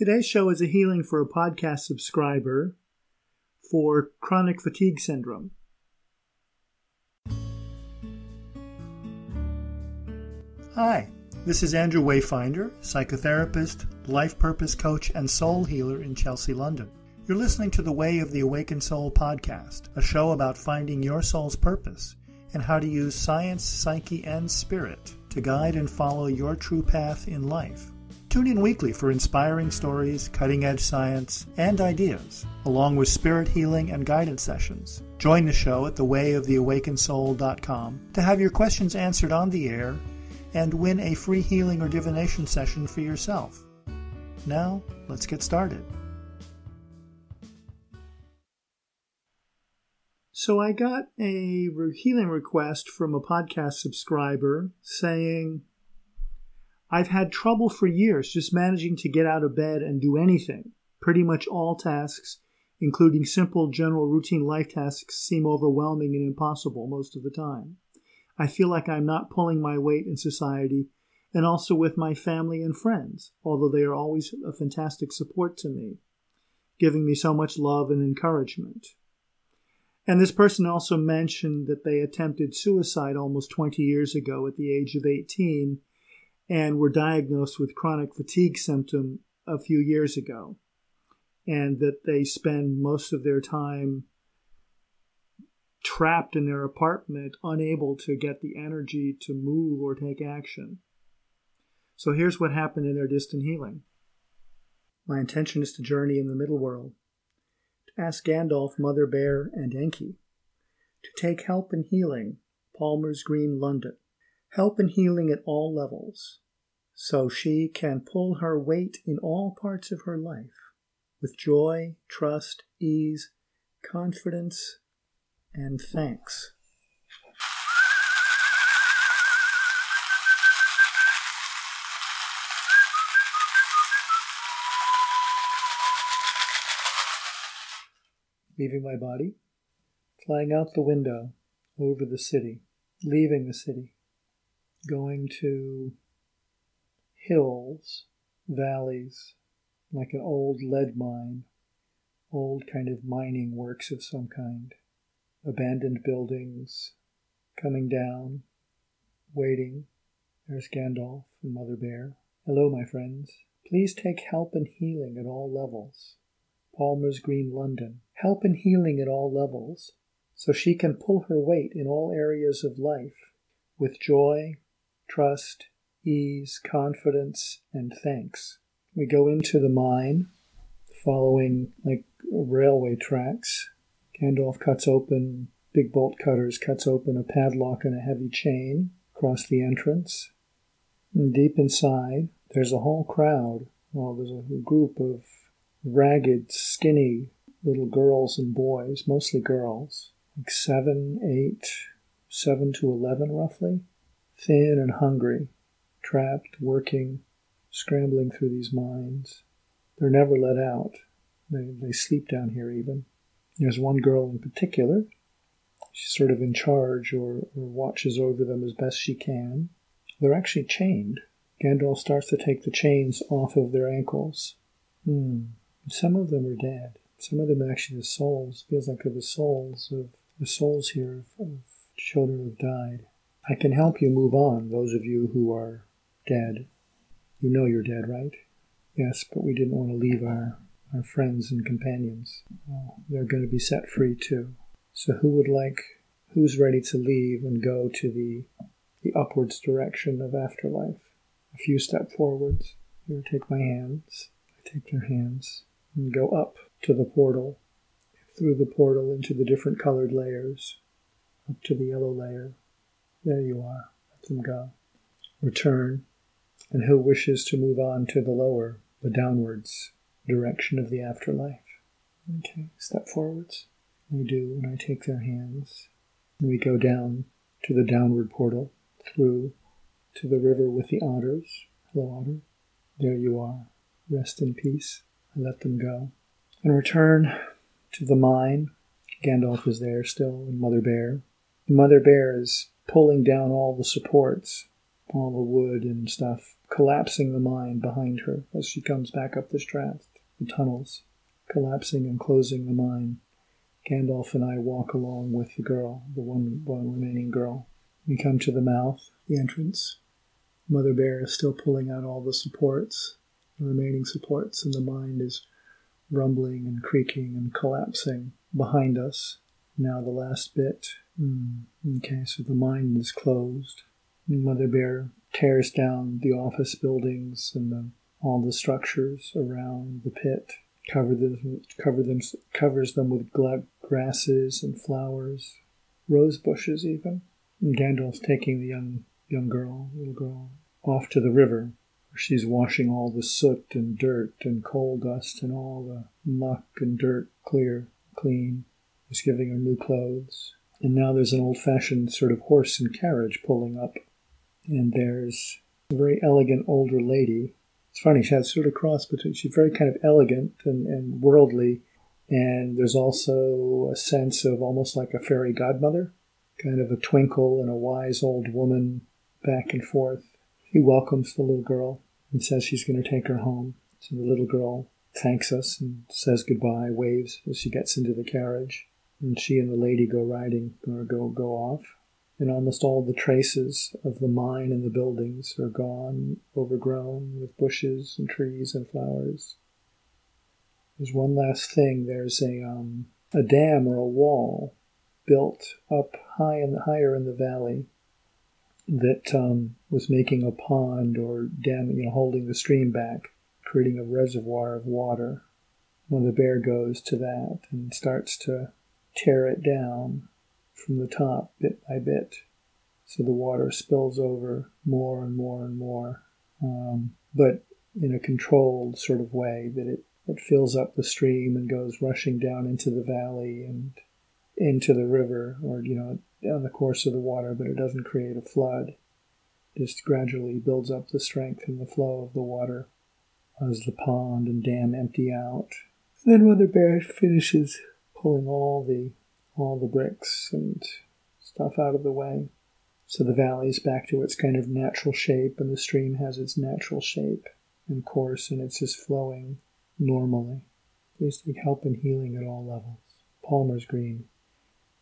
Today's show is a healing for a podcast subscriber for chronic fatigue syndrome. Hi, this is Andrew Wayfinder, psychotherapist, life purpose coach, and soul healer in Chelsea, London. You're listening to the Way of the Awakened Soul podcast, a show about finding your soul's purpose and how to use science, psyche, and spirit to guide and follow your true path in life. Tune in weekly for inspiring stories, cutting edge science, and ideas, along with spirit healing and guidance sessions. Join the show at thewayoftheawakenedsoul.com to have your questions answered on the air and win a free healing or divination session for yourself. Now, let's get started. So, I got a healing request from a podcast subscriber saying, I've had trouble for years just managing to get out of bed and do anything. Pretty much all tasks, including simple general routine life tasks, seem overwhelming and impossible most of the time. I feel like I'm not pulling my weight in society and also with my family and friends, although they are always a fantastic support to me, giving me so much love and encouragement. And this person also mentioned that they attempted suicide almost 20 years ago at the age of 18 and were diagnosed with chronic fatigue symptom a few years ago, and that they spend most of their time trapped in their apartment, unable to get the energy to move or take action. So here's what happened in their distant healing. My intention is to journey in the middle world, to ask Gandalf, Mother Bear, and Enki to take help in healing Palmer's Green, London help and healing at all levels, so she can pull her weight in all parts of her life with joy, trust, ease, confidence, and thanks. Leaving my body, flying out the window over the city, leaving the city going to hills, valleys, like an old lead mine, old kind of mining works of some kind, abandoned buildings, coming down, waiting. There's Gandalf and Mother Bear. Hello, my friends. Please take help and healing at all levels. Palmer's Green, London. Help and healing at all levels, so she can pull her weight in all areas of life with joy, trust, ease, confidence, and thanks. We go into the mine following like railway tracks. Gandalf cuts open, big bolt cutters cuts open a padlock and a heavy chain across the entrance. And deep inside, there's a whole crowd. Well, there's a group of ragged, skinny little girls and boys, mostly girls, like seven, eight, seven to eleven roughly thin and hungry, trapped, working, scrambling through these mines. They're never let out. They, they sleep down here even. There's one girl in particular. She's sort of in charge or, or watches over them as best she can. They're actually chained. Gandalf starts to take the chains off of their ankles. Hmm. Some of them are dead. Some of them actually the souls. Feels like they're the souls of the souls here of, of children who have died. I can help you move on, those of you who are dead. You know you're dead, right? Yes, but we didn't want to leave our, our friends and companions. Well, they're going to be set free too. So who would like, who's ready to leave and go to the, the upwards direction of afterlife? A few step forwards. Here, take my hands. I take their hands and go up to the portal, through the portal into the different colored layers, up to the yellow layer, there you are. Let them go. Return. And who wishes to move on to the lower, the downwards direction of the afterlife? Okay, step forwards. We do, and I take their hands. We go down to the downward portal, through to the river with the otters. Hello, otter. There you are. Rest in peace. I let them go. And return to the mine. Gandalf is there still, and Mother Bear. The Mother Bear is pulling down all the supports, all the wood and stuff, collapsing the mine behind her as she comes back up the shaft, the tunnels, collapsing and closing the mine. Gandalf and I walk along with the girl, the one, one remaining girl. We come to the mouth, the entrance. Mother Bear is still pulling out all the supports, the remaining supports, and the mine is rumbling and creaking and collapsing behind us. Now the last bit. Mm, okay, so the mind is closed. Mother Bear tears down the office buildings and the, all the structures around the pit, cover them, cover them, covers them with grasses and flowers, rose bushes even. And Gandalf's taking the young young girl, little girl, off to the river, where she's washing all the soot and dirt and coal dust and all the muck and dirt clear, clean. He's giving her new clothes. And now there's an old fashioned sort of horse and carriage pulling up and there's a very elegant older lady. It's funny, she has sort of cross between, she's very kind of elegant and, and worldly, and there's also a sense of almost like a fairy godmother, kind of a twinkle and a wise old woman back and forth. He welcomes the little girl and says she's going to take her home. So the little girl thanks us and says goodbye, waves as she gets into the carriage. And she and the lady go riding, or go, go off and almost all the traces of the mine and the buildings are gone, overgrown with bushes and trees and flowers. There's one last thing. There's a um, a dam or a wall built up high and higher in the valley that um, was making a pond or dam, you know, holding the stream back, creating a reservoir of water. When the bear goes to that and starts to tear it down, from the top bit by bit. So the water spills over more and more and more, um, but in a controlled sort of way that it, it fills up the stream and goes rushing down into the valley and into the river or, you know, down the course of the water, but it doesn't create a flood. Just gradually builds up the strength and the flow of the water as the pond and dam empty out. then Mother Bear finishes pulling all the all the bricks and stuff out of the way. So the valley is back to its kind of natural shape, and the stream has its natural shape and course, and it's just flowing normally. Please take help in healing at all levels. Palmer's Green,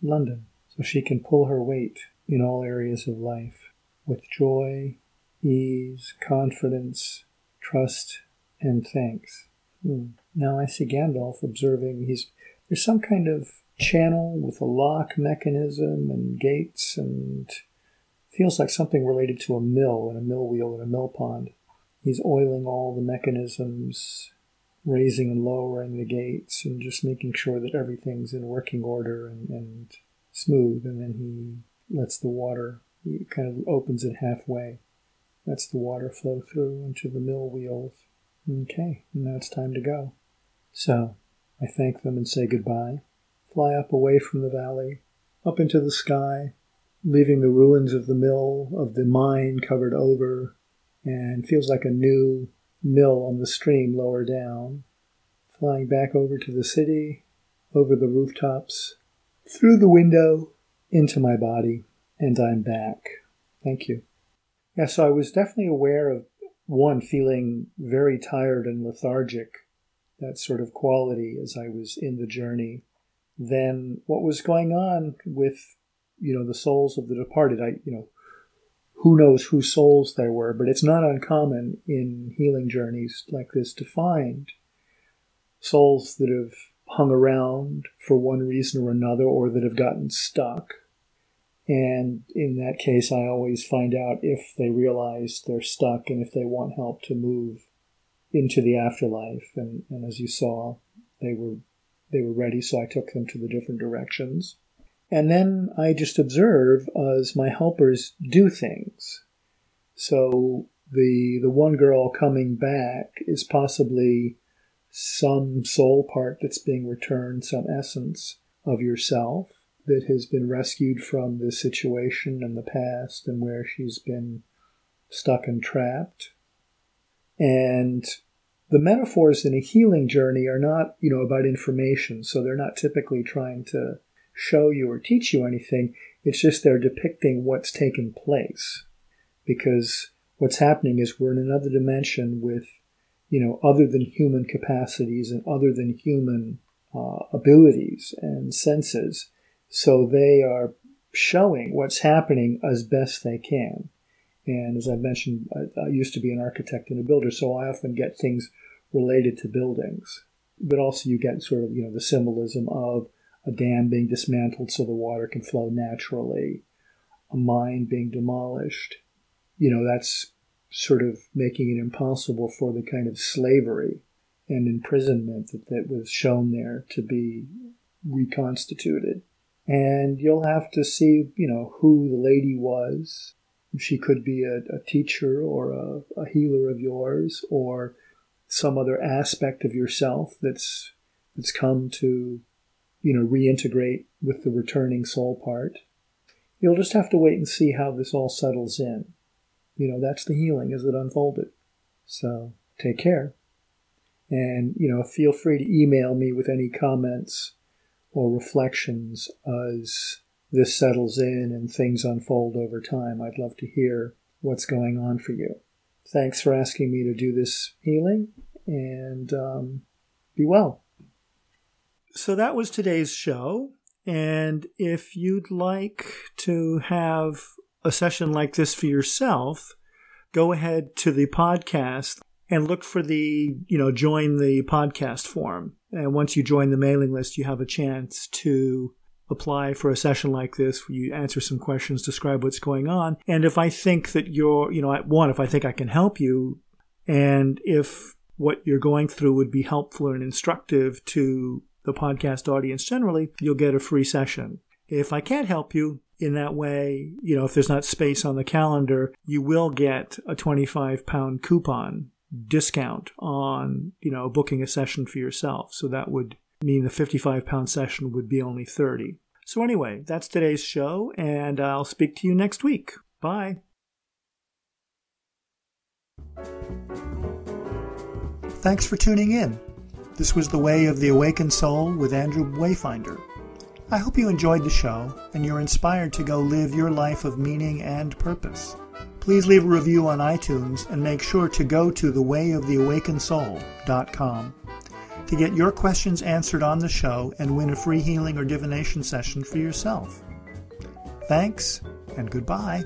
London, so she can pull her weight in all areas of life with joy, ease, confidence, trust, and thanks. Hmm. Now I see Gandalf observing. He's there's some kind of channel with a lock mechanism and gates and feels like something related to a mill and a mill wheel and a mill pond. He's oiling all the mechanisms, raising and lowering the gates, and just making sure that everything's in working order and, and smooth. And then he lets the water, he kind of opens it halfway, lets the water flow through into the mill wheels. Okay, now it's time to go. So I thank them and say goodbye fly up away from the valley, up into the sky, leaving the ruins of the mill, of the mine covered over, and feels like a new mill on the stream lower down, flying back over to the city, over the rooftops, through the window, into my body, and I'm back. Thank you. Yeah, so I was definitely aware of one feeling very tired and lethargic, that sort of quality as I was in the journey than what was going on with you know the souls of the departed. I you know who knows whose souls there were, but it's not uncommon in healing journeys like this to find souls that have hung around for one reason or another or that have gotten stuck. And in that case, I always find out if they realize they're stuck and if they want help to move into the afterlife. And, and as you saw, they were they were ready, so I took them to the different directions. And then I just observe uh, as my helpers do things. So the the one girl coming back is possibly some soul part that's being returned, some essence of yourself that has been rescued from this situation in the past and where she's been stuck and trapped. And the metaphors in a healing journey are not, you know, about information. So they're not typically trying to show you or teach you anything. It's just they're depicting what's taken place. because what's happening is we're in another dimension with, you know, other than human capacities and other than human uh, abilities and senses. So they are showing what's happening as best they can. And as I mentioned, I, I, used to be an architect and a builder, so I often get things related to buildings. But also, you get sort of you know the symbolism of a dam being dismantled so the water can flow naturally, a mine being demolished. You know that's sort of making it impossible for the kind of slavery and imprisonment that, that was shown there to be reconstituted. And you'll have to see, you know, who the lady was. She could be a, a teacher or a, a healer of yours or some other aspect of yourself that's that's come to, you know, reintegrate with the returning soul part. You'll just have to wait and see how this all settles in. You know, that's the healing as it unfolded. So take care. And, you know, feel free to email me with any comments or reflections as this settles in and things unfold over time. I'd love to hear what's going on for you. Thanks for asking me to do this healing and um, be well. So that was today's show. And if you'd like to have a session like this for yourself, go ahead to the podcast and look for the, you know, join the podcast form. And once you join the mailing list, you have a chance to apply for a session like this you answer some questions, describe what's going on. And if I think that you're, you know, one, if I think I can help you, and if what you're going through would be helpful and instructive to the podcast audience generally, you'll get a free session. If I can't help you in that way, you know, if there's not space on the calendar, you will get a 25 pound coupon discount on, you know, booking a session for yourself. So that would mean the 55 pound session would be only 30. So anyway, that's today's show and I'll speak to you next week. Bye. Thanks for tuning in. This was The Way of the Awakened Soul with Andrew Wayfinder. I hope you enjoyed the show and you're inspired to go live your life of meaning and purpose please leave a review on iTunes and make sure to go to thewayoftheawakenedsoul.com to get your questions answered on the show and win a free healing or divination session for yourself. Thanks and goodbye.